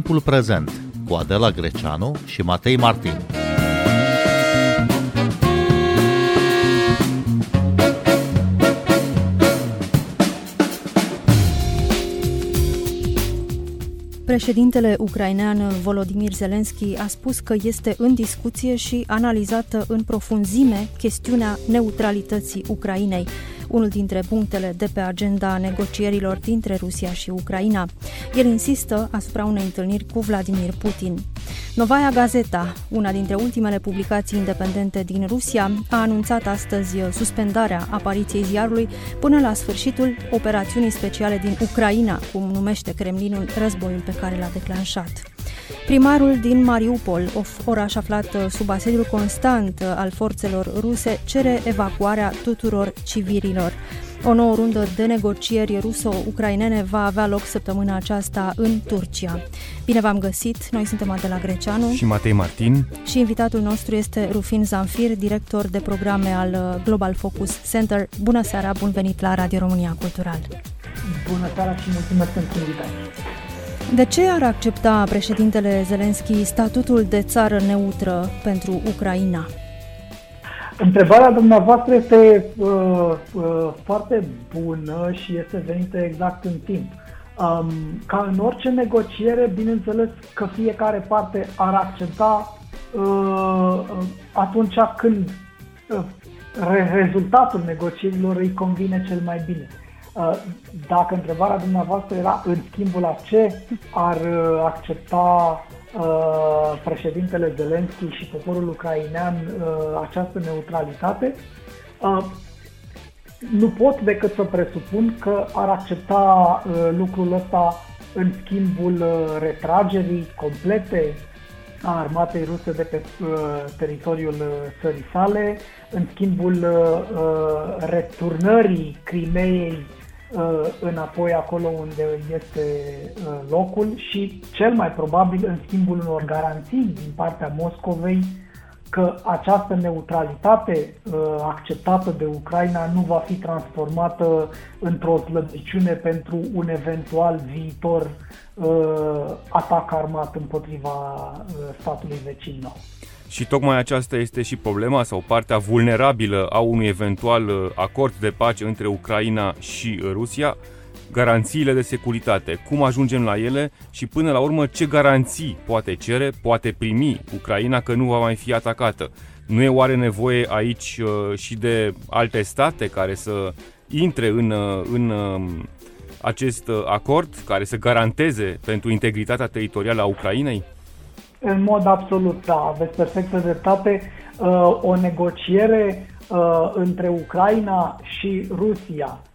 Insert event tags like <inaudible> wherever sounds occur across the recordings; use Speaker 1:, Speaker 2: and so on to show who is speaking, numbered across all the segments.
Speaker 1: Timpul prezent cu Adela Greceanu și Matei Martin.
Speaker 2: Președintele ucrainean Volodymyr Zelensky a spus că este în discuție și analizată în profunzime chestiunea neutralității Ucrainei unul dintre punctele de pe agenda negocierilor dintre Rusia și Ucraina. El insistă asupra unei întâlniri cu Vladimir Putin. Novaia Gazeta, una dintre ultimele publicații independente din Rusia, a anunțat astăzi suspendarea apariției ziarului până la sfârșitul operațiunii speciale din Ucraina, cum numește Kremlinul războiul pe care l-a declanșat. Primarul din Mariupol, oraș aflat uh, sub asediul constant uh, al forțelor ruse, cere evacuarea tuturor civililor. O nouă rundă de negocieri ruso-ucrainene va avea loc săptămâna aceasta în Turcia. Bine v-am găsit, noi suntem Adela Greceanu
Speaker 3: și Matei Martin
Speaker 2: și invitatul nostru este Rufin Zanfir, director de programe al uh, Global Focus Center. Bună seara, bun venit la Radio România Cultural!
Speaker 4: Bună seara și mulțumesc pentru invitație!
Speaker 2: De ce ar accepta președintele Zelensky statutul de țară neutră pentru Ucraina?
Speaker 4: Întrebarea dumneavoastră este uh, uh, foarte bună și este venită exact în timp. Um, ca în orice negociere, bineînțeles că fiecare parte ar accepta uh, atunci când uh, rezultatul negocierilor îi convine cel mai bine. Uh, dacă întrebarea dumneavoastră era în schimbul la ce ar uh, accepta uh, președintele Zelensky și poporul ucrainean această neutralitate, nu pot decât să presupun că ar accepta lucrul ăsta în schimbul retragerii complete a armatei ruse de pe teritoriul țării sale, în schimbul returnării Crimeei Uh, înapoi acolo unde este uh, locul și cel mai probabil în schimbul unor garanții din partea Moscovei că această neutralitate uh, acceptată de Ucraina nu va fi transformată într-o slăbiciune pentru un eventual viitor atac armat împotriva statului vecin nou.
Speaker 3: Și tocmai aceasta este și problema sau partea vulnerabilă a unui eventual uh, acord de pace între Ucraina și Rusia, garanțiile de securitate, cum ajungem la ele și până la urmă ce garanții poate cere, poate primi Ucraina că nu va mai fi atacată. Nu e oare nevoie aici uh, și de alte state care să intre în, uh, în um, acest acord, care să garanteze pentru integritatea teritorială a Ucrainei?
Speaker 4: În mod absolut, da, aveți perfectă dreptate. Uh, o negociere uh, între Ucraina și Rusia, uh,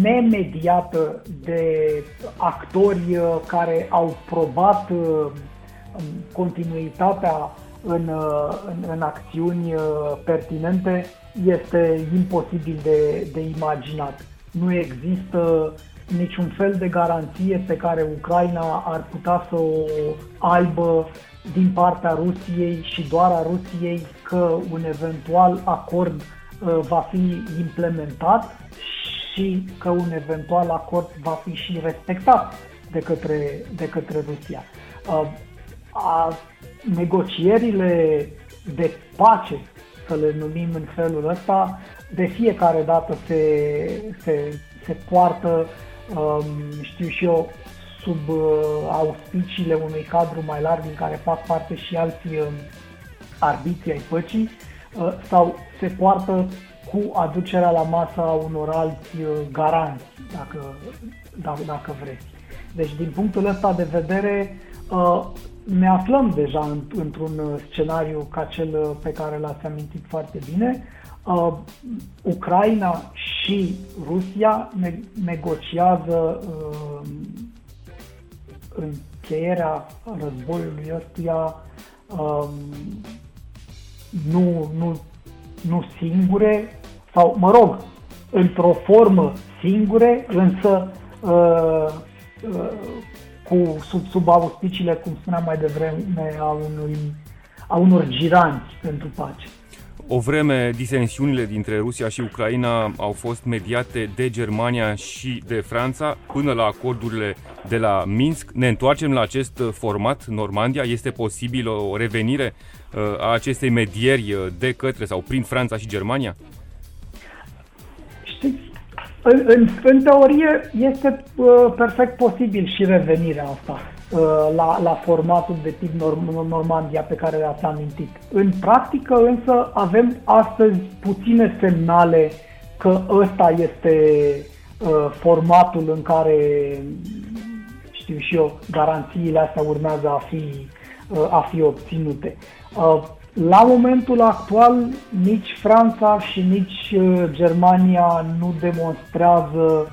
Speaker 4: nemediată de actori care au probat continuitatea în, în, în acțiuni pertinente, este imposibil de, de imaginat. Nu există niciun fel de garanție pe care Ucraina ar putea să o aibă din partea Rusiei și doar a Rusiei că un eventual acord uh, va fi implementat și că un eventual acord va fi și respectat de către, de către Rusia. Uh, a, negocierile de pace, să le numim în felul ăsta, de fiecare dată se, se, se poartă um, știu și eu, sub uh, auspiciile unui cadru mai larg din care fac parte și alții uh, arbitrii ai păcii, uh, sau se poartă cu aducerea la masă a unor alți uh, garanți, dacă, dacă, dacă vreți. Deci, din punctul ăsta de vedere, uh, ne aflăm deja în, într-un uh, scenariu ca cel uh, pe care l-ați amintit foarte bine. Uh, Ucraina și Rusia ne- negociază uh, încheierea războiului ăstuia uh, nu, nu, nu singure, sau, mă rog, într-o formă singure, însă uh, uh, cu, sub, sub auspiciile, cum spuneam mai devreme, a, unui, a unor giranți pentru pace.
Speaker 3: O vreme, disensiunile dintre Rusia și Ucraina au fost mediate de Germania și de Franța până la acordurile de la Minsk. Ne întoarcem la acest format, Normandia? Este posibil o revenire uh, a acestei medieri uh, de către sau prin Franța și Germania?
Speaker 4: Știți, în, în, în teorie este uh, perfect posibil și revenirea asta. Uh, la, la formatul de tip Norm- Normandia pe care le-ați amintit. În practică însă avem astăzi puține semnale că ăsta este uh, formatul în care, știu și eu, garanțiile astea urmează a fi, uh, a fi obținute. Uh, la momentul actual, nici Franța și nici uh, Germania nu demonstrează Uh,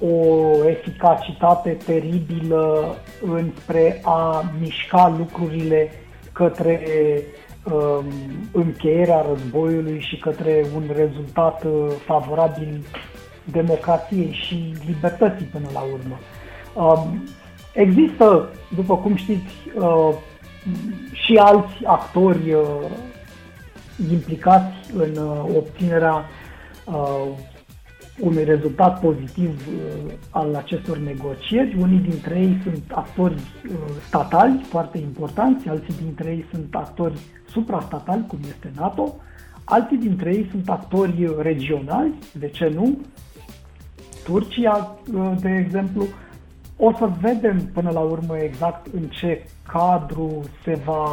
Speaker 4: o eficacitate teribilă înspre a mișca lucrurile către um, încheierea războiului și către un rezultat uh, favorabil democrației și libertății până la urmă. Um, există, după cum știți, uh, și alți actori implicați în obținerea unui rezultat pozitiv uh, al acestor negocieri. Unii dintre ei sunt actori uh, statali foarte importanți, alții dintre ei sunt actori suprastatali, cum este NATO, alții dintre ei sunt actori regionali, de ce nu? Turcia, uh, de exemplu, o să vedem până la urmă exact în ce cadru se va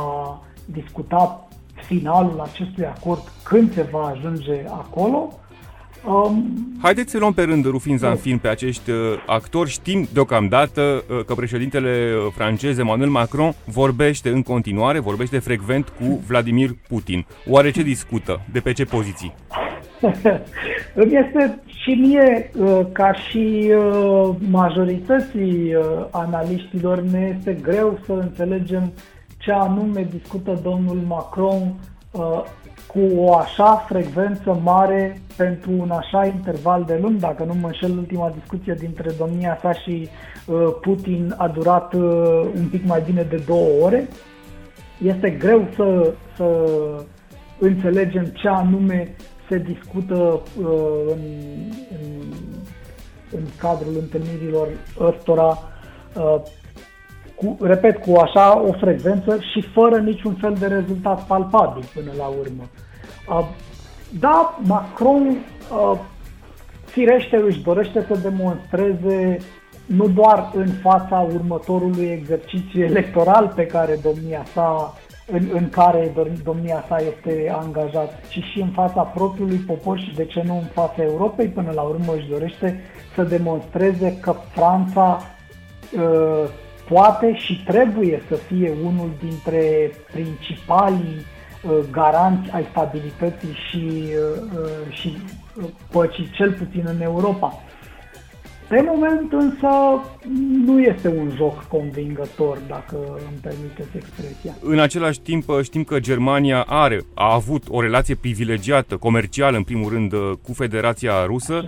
Speaker 4: discuta finalul acestui acord, când se va ajunge acolo.
Speaker 3: Um, Haideți să luăm pe rând, Rufin în film pe acești uh, actori. Știm deocamdată uh, că președintele uh, francez Emmanuel Macron vorbește în continuare, vorbește frecvent cu Vladimir Putin. Oare ce discută? De pe ce poziții? <laughs>
Speaker 4: Îmi este și mie, uh, ca și uh, majorității uh, analiștilor, ne este greu să înțelegem ce anume discută domnul Macron cu o așa frecvență mare pentru un așa interval de lung. Dacă nu mă înșel, ultima discuție dintre domnia sa și uh, Putin a durat uh, un pic mai bine de două ore. Este greu să, să înțelegem ce anume se discută uh, în, în, în cadrul întâlnirilor ăstora uh, cu, repet, cu așa o frecvență și fără niciun fel de rezultat palpabil până la urmă. Uh, da, Macron uh, firește își dorește să demonstreze nu doar în fața următorului exercițiu electoral pe care domnia sa în, în care domnia sa este angajat, ci și în fața propriului popor și de ce nu în fața Europei, până la urmă își dorește să demonstreze că Franța uh, poate și trebuie să fie unul dintre principalii uh, garanți ai stabilității și, uh, uh, și păcii, cel puțin în Europa. Pe moment însă nu este un joc convingător, dacă îmi permiteți expresia.
Speaker 3: În același timp știm că Germania are, a avut o relație privilegiată, comercială în primul rând, cu Federația Rusă,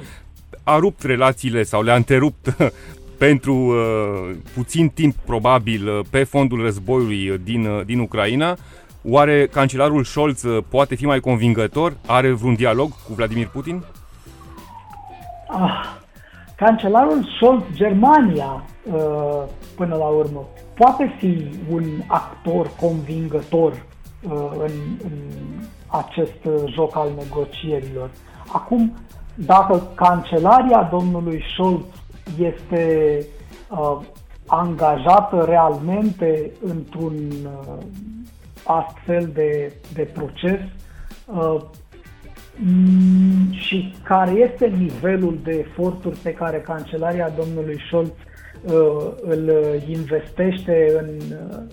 Speaker 3: a rupt relațiile sau le-a întrerupt <laughs> pentru uh, puțin timp probabil uh, pe fondul războiului uh, din, uh, din Ucraina. Oare cancelarul Scholz uh, poate fi mai convingător? Are vreun dialog cu Vladimir Putin?
Speaker 4: Ah, cancelarul Scholz, Germania, uh, până la urmă, poate fi un actor convingător uh, în, în acest joc al negocierilor. Acum, dacă cancelaria domnului Scholz este uh, angajată realmente într-un uh, astfel de, de proces uh, și care este nivelul de eforturi pe care Cancelaria domnului Scholz uh, îl investește în uh,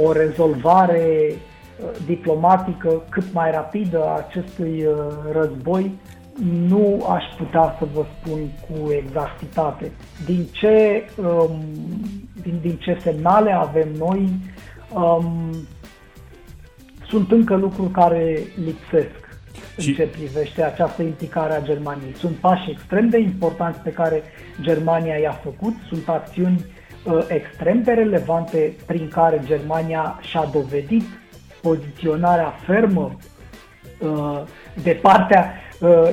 Speaker 4: o rezolvare uh, diplomatică cât mai rapidă a acestui uh, război nu aș putea să vă spun cu exactitate. Din ce, um, din, din ce semnale avem noi, um, sunt încă lucruri care lipsesc și... în ce privește această implicare a Germaniei. Sunt pași extrem de importanți pe care Germania i-a făcut, sunt acțiuni uh, extrem de relevante prin care Germania și-a dovedit poziționarea fermă de partea,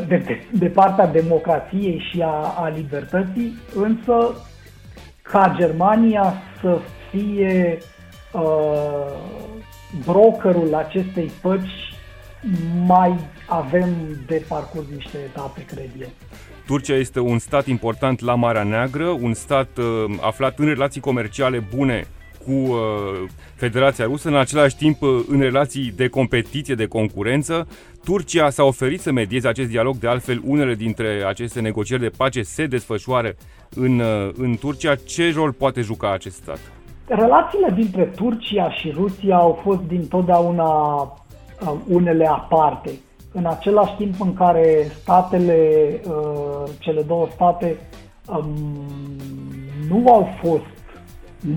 Speaker 4: de, de, de partea democrației și a, a libertății, însă ca Germania să fie uh, brokerul acestei păci, mai avem de parcurs niște etape, cred eu.
Speaker 3: Turcia este un stat important la Marea Neagră, un stat uh, aflat în relații comerciale bune cu uh, Federația Rusă, în același timp uh, în relații de competiție, de concurență. Turcia s-a oferit să medieze acest dialog, de altfel unele dintre aceste negocieri de pace se desfășoară în, uh, în Turcia. Ce rol poate juca acest stat?
Speaker 4: Relațiile dintre Turcia și Rusia au fost dintotdeauna uh, unele aparte. În același timp în care statele, uh, cele două state, um, nu au fost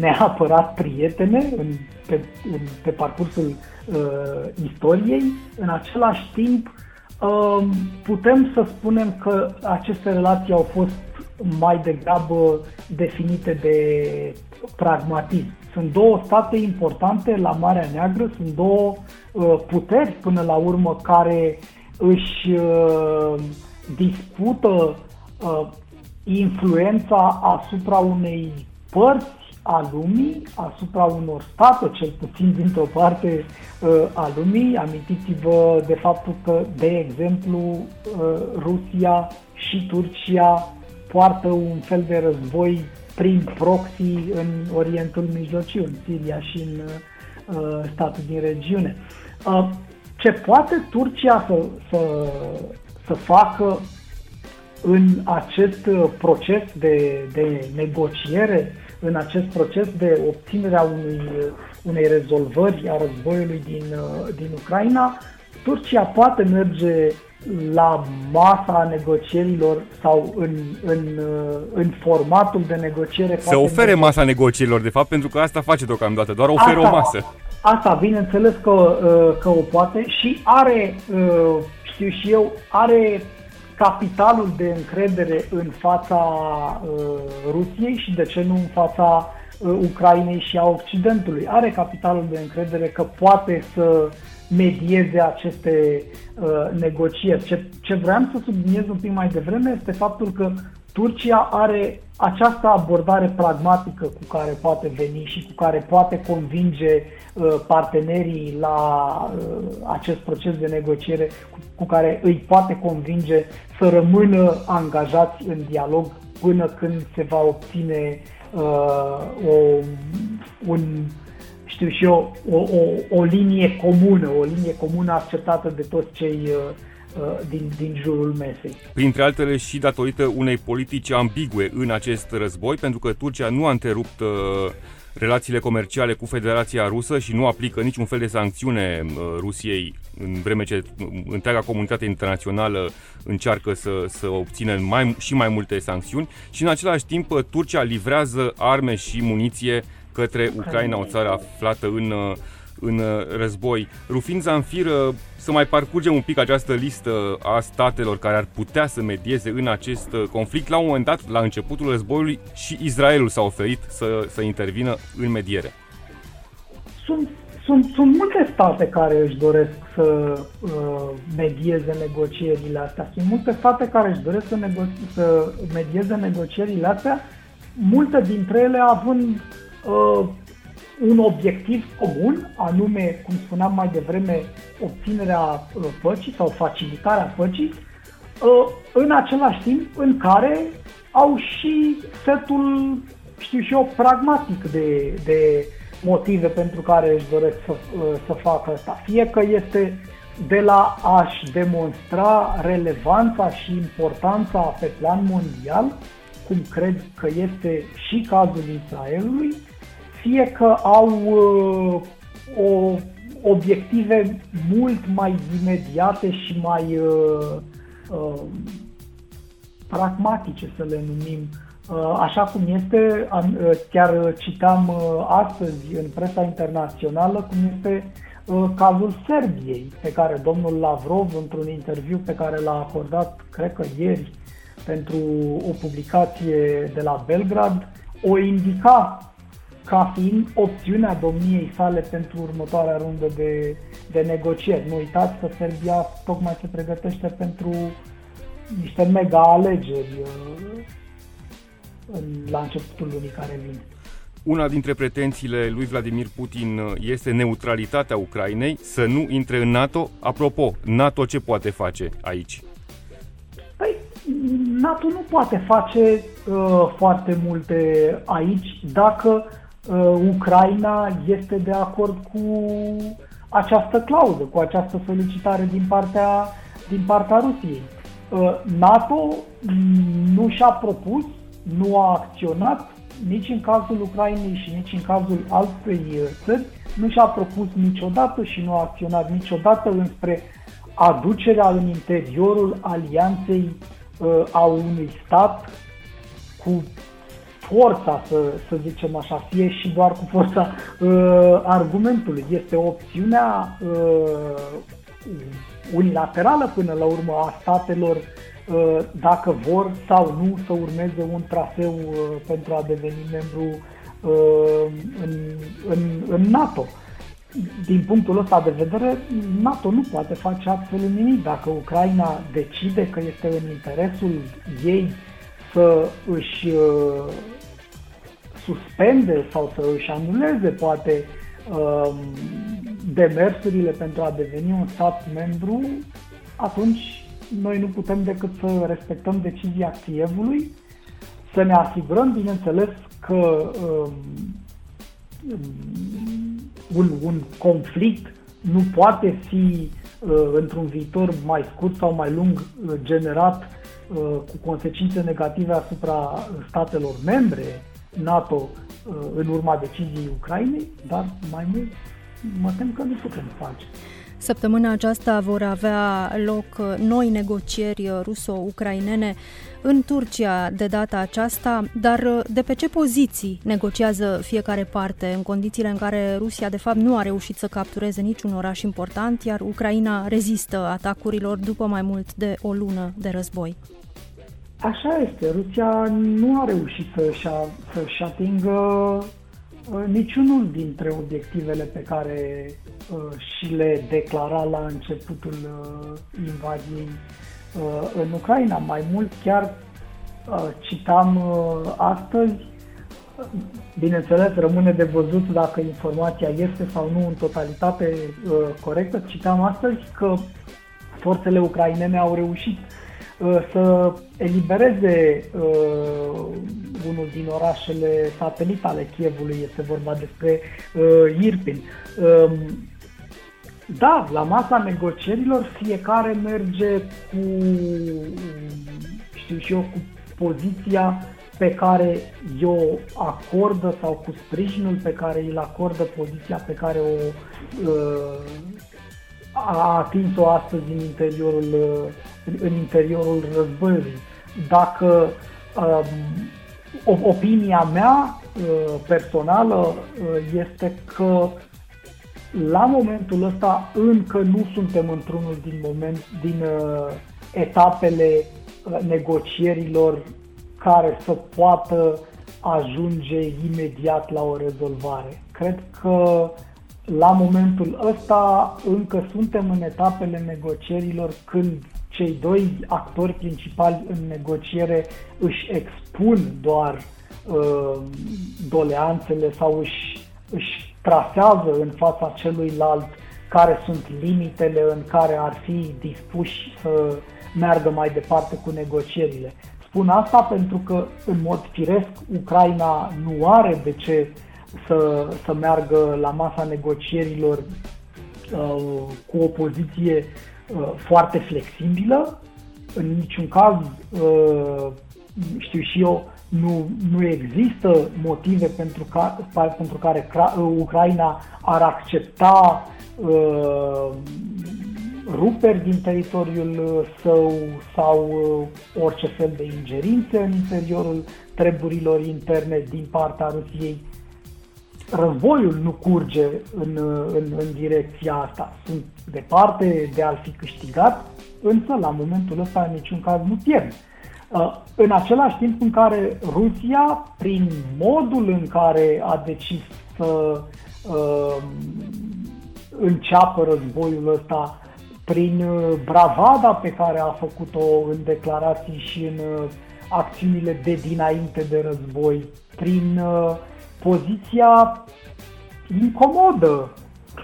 Speaker 4: neapărat prietene în, pe, în, pe parcursul uh, istoriei, în același timp uh, putem să spunem că aceste relații au fost mai degrabă definite de pragmatism. Sunt două state importante la Marea Neagră, sunt două uh, puteri până la urmă care își uh, dispută uh, influența asupra unei părți a lumii, asupra unor state, cel puțin dintr-o parte uh, a lumii. Amintiți-vă de faptul că, de exemplu, uh, Rusia și Turcia poartă un fel de război prin proxy în Orientul Mijlociu, în Siria și în uh, statul din regiune. Uh, ce poate Turcia să, să, să facă în acest uh, proces de, de negociere, în acest proces de obținere a unui, uh, unei rezolvări a războiului din, uh, din Ucraina, Turcia poate merge la masa negocierilor sau în, în, în formatul de negociere.
Speaker 3: Să ofere masa negocierilor, de fapt, pentru că asta face deocamdată, doar oferă asta, o masă.
Speaker 4: Asta, bineînțeles că, uh, că o poate și are, uh, știu și eu, are capitalul de încredere în fața uh, Rusiei și de ce nu în fața Ucrainei și a Occidentului. Are capitalul de încredere că poate să medieze aceste uh, negocieri. Ce, ce vreau să subliniez un pic mai devreme este faptul că Turcia are această abordare pragmatică cu care poate veni și cu care poate convinge uh, partenerii la uh, acest proces de negociere, cu, cu care îi poate convinge să rămână angajați în dialog până când se va obține uh, o, un știu și eu, o, o, o linie comună, o linie comună acceptată de toți cei uh, uh, din, din jurul mesei.
Speaker 3: Printre altele și datorită unei politici ambigue în acest război, pentru că Turcia nu a întrerupt uh, relațiile comerciale cu Federația Rusă și nu aplică niciun fel de sancțiune uh, Rusiei în vreme ce întreaga comunitate internațională încearcă să, să obțină mai, și mai multe sancțiuni și în același timp Turcia livrează arme și muniție către Ucraina, o țară aflată în, în război. Rufin Zanfir, să mai parcurgem un pic această listă a statelor care ar putea să medieze în acest conflict. La un moment dat, la începutul războiului, și Israelul s-a oferit să, să intervină în mediere.
Speaker 4: Sunt, sunt, sunt multe state care își doresc să uh, medieze negocierile astea. Sunt multe state care își doresc să, nego- să medieze negocierile astea, multe dintre ele având uh, un obiectiv comun, anume, cum spuneam mai devreme, obținerea uh, păcii sau facilitarea păcii, uh, în același timp în care au și setul, știu și eu, pragmatic de, de motive pentru care își doresc să, uh, să facă asta. Fie că este de la a-și demonstra relevanța și importanța pe plan mondial, cum cred că este și cazul Israelului, fie că au uh, o, obiective mult mai imediate și mai uh, uh, pragmatice, să le numim. Uh, așa cum este, uh, chiar citam uh, astăzi în presa internațională, cum este uh, cazul Serbiei, pe care domnul Lavrov, într-un interviu pe care l-a acordat, cred că ieri, pentru o publicație de la Belgrad, o indica ca fiind opțiunea domniei sale pentru următoarea rundă de, de negocieri. Nu uitați că Serbia tocmai se pregătește pentru niște mega alegeri uh, la începutul lunii care vine.
Speaker 3: Una dintre pretențiile lui Vladimir Putin uh, este neutralitatea Ucrainei, să nu intre în NATO. Apropo, NATO ce poate face aici?
Speaker 4: Păi, NATO nu poate face uh, foarte multe aici dacă uh, Ucraina este de acord cu această clauză, cu această solicitare din partea, din partea Rusiei. Uh, NATO nu și-a propus, nu a acționat nici în cazul Ucrainei și nici în cazul altei uh, țări, nu și-a propus niciodată și nu a acționat niciodată înspre aducerea în interiorul alianței uh, a unui stat cu forța, să, să zicem așa, fie și doar cu forța uh, argumentului. Este opțiunea uh, unilaterală până la urmă a statelor uh, dacă vor sau nu să urmeze un traseu uh, pentru a deveni membru uh, în, în, în NATO. Din punctul ăsta de vedere, NATO nu poate face absolut nimic. Dacă Ucraina decide că este în interesul ei să își suspende sau să își anuleze poate um, demersurile pentru a deveni un stat membru, atunci noi nu putem decât să respectăm decizia Kievului, să ne asigurăm, bineînțeles, că um, un, un conflict nu poate fi uh, într-un viitor mai scurt sau mai lung uh, generat uh, cu consecințe negative asupra statelor membre NATO uh, în urma deciziei Ucrainei, dar mai mult mă tem că nu putem face.
Speaker 2: Săptămâna aceasta vor avea loc uh, noi negocieri uh, ruso-ucrainene în Turcia de data aceasta, dar de pe ce poziții negociază fiecare parte în condițiile în care Rusia de fapt nu a reușit să captureze niciun oraș important, iar Ucraina rezistă atacurilor după mai mult de o lună de război?
Speaker 4: Așa este. Rusia nu a reușit să-și, să-și atingă uh, niciunul dintre obiectivele pe care uh, și le declara la începutul uh, invaziei în Ucraina. Mai mult, chiar citam astăzi, bineînțeles, rămâne de văzut dacă informația este sau nu în totalitate corectă, citam astăzi că forțele ucrainene au reușit Uh, să elibereze uh, unul din orașele satelit ale Chievului, este vorba despre uh, Irpin. Uh, da, la masa negocierilor fiecare merge cu, știu și eu, cu poziția pe care o acordă sau cu sprijinul pe care îl acordă poziția pe care o uh, a atins-o astăzi în interiorul, în interiorul războiului. Dacă um, opinia mea uh, personală uh, este că la momentul ăsta încă nu suntem într-unul din moment din uh, etapele uh, negocierilor care să poată ajunge imediat la o rezolvare. Cred că uh, la momentul ăsta încă suntem în etapele negocierilor când cei doi actori principali în negociere își expun doar uh, doleanțele sau își, își trasează în fața celuilalt care sunt limitele în care ar fi dispuși să meargă mai departe cu negocierile. Spun asta pentru că, în mod firesc, Ucraina nu are de ce să, să meargă la masa negocierilor uh, cu o poziție uh, foarte flexibilă. În niciun caz, uh, știu și eu, nu, nu există motive pentru, ca, pentru care Ucraina ar accepta uh, ruperi din teritoriul său sau uh, orice fel de ingerințe în interiorul treburilor interne din partea Rusiei războiul nu curge în, în, în direcția asta. Sunt departe de a-l fi câștigat, însă la momentul ăsta în niciun caz nu pierd. Uh, în același timp în care Rusia, prin modul în care a decis să uh, înceapă războiul ăsta prin bravada pe care a făcut-o în declarații și în acțiunile de dinainte de război, prin poziția incomodă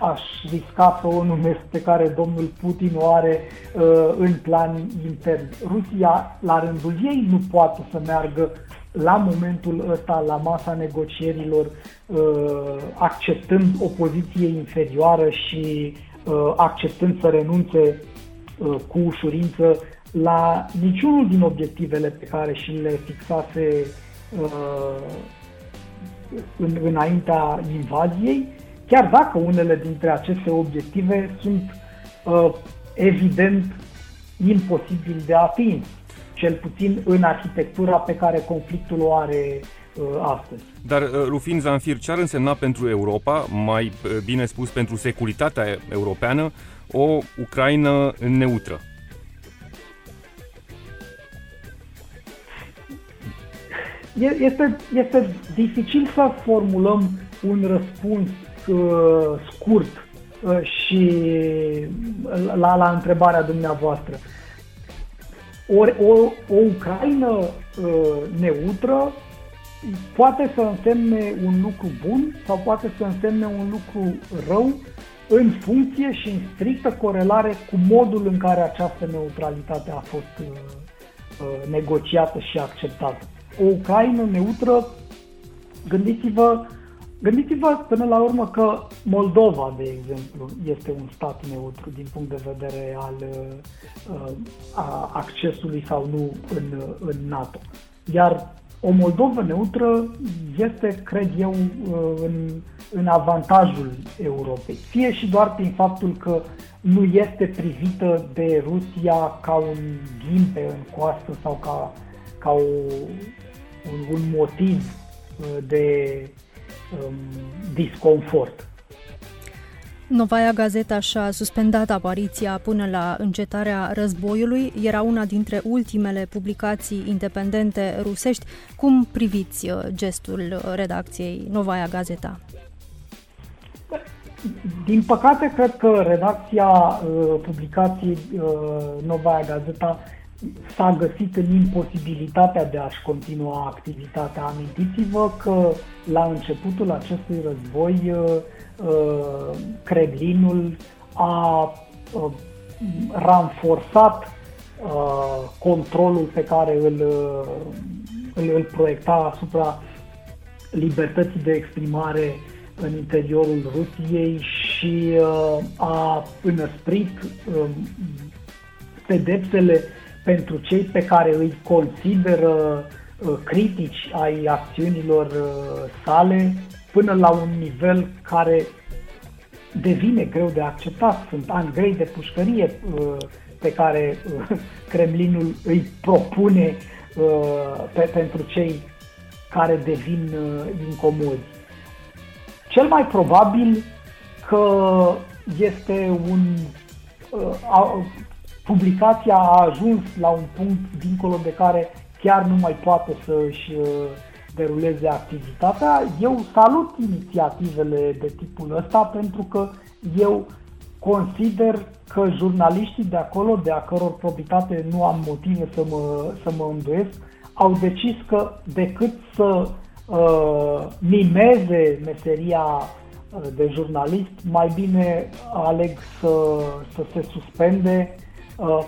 Speaker 4: aș risca să o numesc pe care domnul Putin o are uh, în plan intern. Rusia, la rândul ei, nu poate să meargă la momentul ăsta la masa negocierilor uh, acceptând o poziție inferioară și uh, acceptând să renunțe uh, cu ușurință la niciunul din obiectivele pe care și le fixase uh, în, înaintea invaziei chiar dacă unele dintre aceste obiective sunt uh, evident imposibil de atins, cel puțin în arhitectura pe care conflictul o are uh, astăzi.
Speaker 3: Dar, uh, Rufin Zanfir, ce ar însemna pentru Europa, mai uh, bine spus pentru securitatea europeană, o Ucraina neutră?
Speaker 4: Este, este dificil să formulăm un răspuns uh, scurt uh, și la, la întrebarea dumneavoastră. O, o, o Ucraina uh, neutră poate să însemne un lucru bun sau poate să însemne un lucru rău în funcție și în strictă corelare cu modul în care această neutralitate a fost uh, uh, negociată și acceptată. O Ucraina neutră, gândiți-vă, Gândiți-vă până la urmă că Moldova, de exemplu, este un stat neutru din punct de vedere al uh, a accesului sau nu în, în NATO. Iar o Moldovă neutră este, cred eu, uh, în, în avantajul Europei. Fie și doar prin faptul că nu este privită de Rusia ca un ghimpe în coastă sau ca, ca o, un, un motiv uh, de um, disconfort.
Speaker 2: Novaia Gazeta și-a suspendat apariția până la încetarea războiului. Era una dintre ultimele publicații independente rusești. Cum priviți uh, gestul redacției Novaia Gazeta?
Speaker 4: Din păcate, cred că redacția uh, publicației uh, Novaia Gazeta s-a găsit în imposibilitatea de a-și continua activitatea. Amintiți-vă că la începutul acestui război uh, uh, Kremlinul a uh, ranforsat controlul pe care îl, îl, îl proiecta asupra libertății de exprimare în interiorul Rusiei și a înăsprit pedepsele pentru cei pe care îi consideră uh, critici ai acțiunilor uh, sale până la un nivel care devine greu de acceptat. Sunt ani grei de pușcărie uh, pe care Kremlinul îi propune pe, pentru cei care devin incomodi. Cel mai probabil că este un publicația a ajuns la un punct dincolo de care chiar nu mai poate să își uh, deruleze activitatea. Eu salut inițiativele de tipul ăsta pentru că eu consider că jurnaliștii de acolo, de a căror probitate nu am motive să mă, să mă îndoiesc, au decis că decât să uh, mimeze meseria uh, de jurnalist, mai bine aleg să, să se suspende Uh,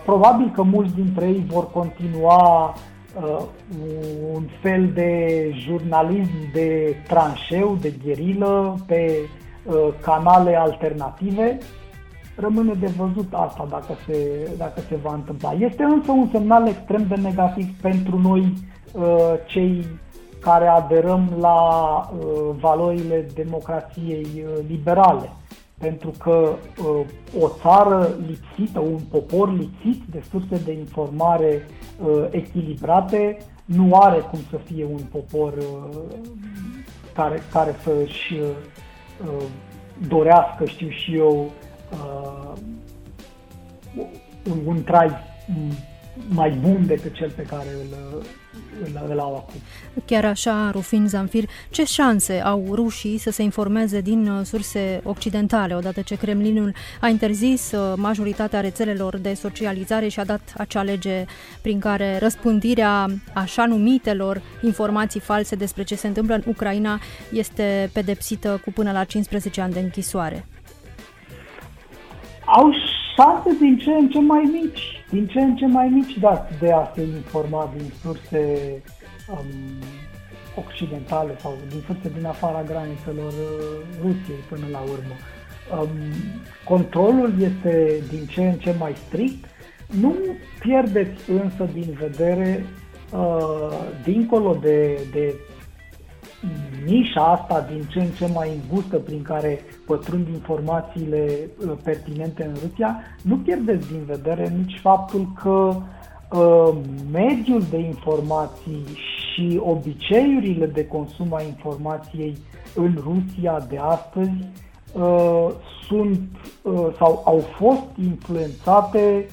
Speaker 4: probabil că mulți dintre ei vor continua uh, un fel de jurnalism de tranșeu, de gherilă, pe uh, canale alternative. Rămâne de văzut asta dacă se, dacă se va întâmpla. Este însă un semnal extrem de negativ pentru noi, cei care aderăm la valorile democrației liberale pentru că uh, o țară lipsită, un popor lipsit de surse de informare uh, echilibrate, nu are cum să fie un popor uh, care, care să-și uh, dorească, știu și eu, uh, un, un trai mai bun decât cel pe care îl, îl, îl au acum.
Speaker 2: Chiar așa, Rufin Zamfir, ce șanse au rușii să se informeze din uh, surse occidentale, odată ce Kremlinul a interzis uh, majoritatea rețelelor de socializare și a dat acea lege prin care răspândirea așa numitelor informații false despre ce se întâmplă în Ucraina este pedepsită cu până la 15 ani de închisoare?
Speaker 4: Au șanse din ce în ce mai mici, din ce în ce mai mici da, de a se informa din surse um, occidentale sau din surse din afara granițelor uh, Rusiei până la urmă. Um, controlul este din ce în ce mai strict. Nu pierdeți însă din vedere, uh, dincolo de, de nișa asta din ce în ce mai îngustă prin care pătrund informațiile uh, pertinente în Rusia, nu pierdeți din vedere nici faptul că uh, mediul de informații și obiceiurile de consum a informației în Rusia de astăzi uh, sunt uh, sau au fost influențate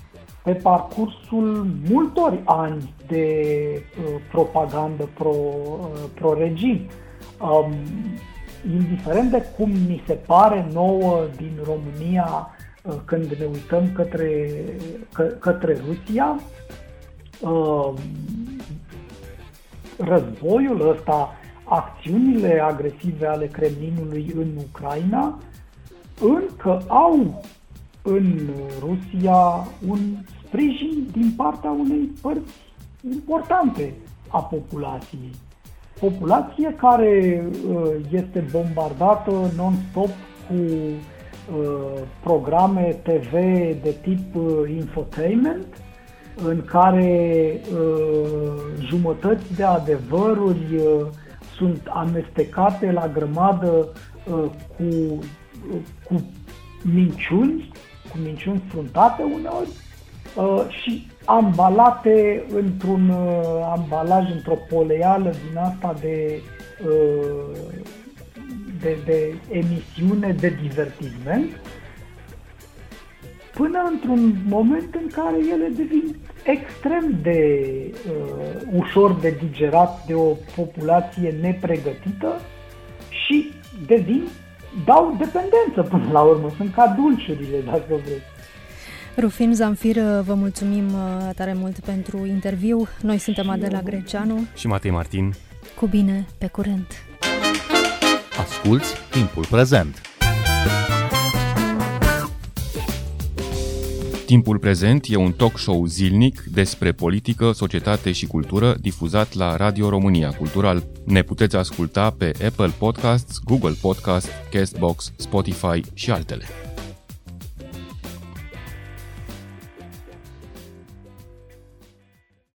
Speaker 4: pe parcursul multor ani de uh, propagandă pro, uh, pro-regim. Um, indiferent de cum ni se pare nouă din România uh, când ne uităm către, că, către Rusia, uh, războiul ăsta, acțiunile agresive ale Kremlinului în Ucraina, încă au în Rusia un sprijin din partea unei părți importante a populației. Populație care uh, este bombardată non-stop cu uh, programe TV de tip uh, infotainment, în care jumătăți de adevăruri sunt amestecate la grămadă cu, cu minciuni, cu minciuni fruntate uneori și ambalate într-un uh, ambalaj, într-o poleală din asta de, uh, de, de emisiune de divertisment, până într-un moment în care ele devin extrem de uh, ușor de digerat de o populație nepregătită și devin, dau dependență până la urmă, sunt ca dulciurile, dacă vreți.
Speaker 2: Rufin Zamfir, vă mulțumim uh, tare mult pentru interviu. Noi suntem Adela Greceanu
Speaker 3: și Matei Martin.
Speaker 2: Cu bine, pe curent.
Speaker 1: Asculți timpul prezent.
Speaker 3: Timpul prezent e un talk show zilnic despre politică, societate și cultură difuzat la Radio România Cultural. Ne puteți asculta pe Apple Podcasts, Google Podcasts, Castbox, Spotify și altele.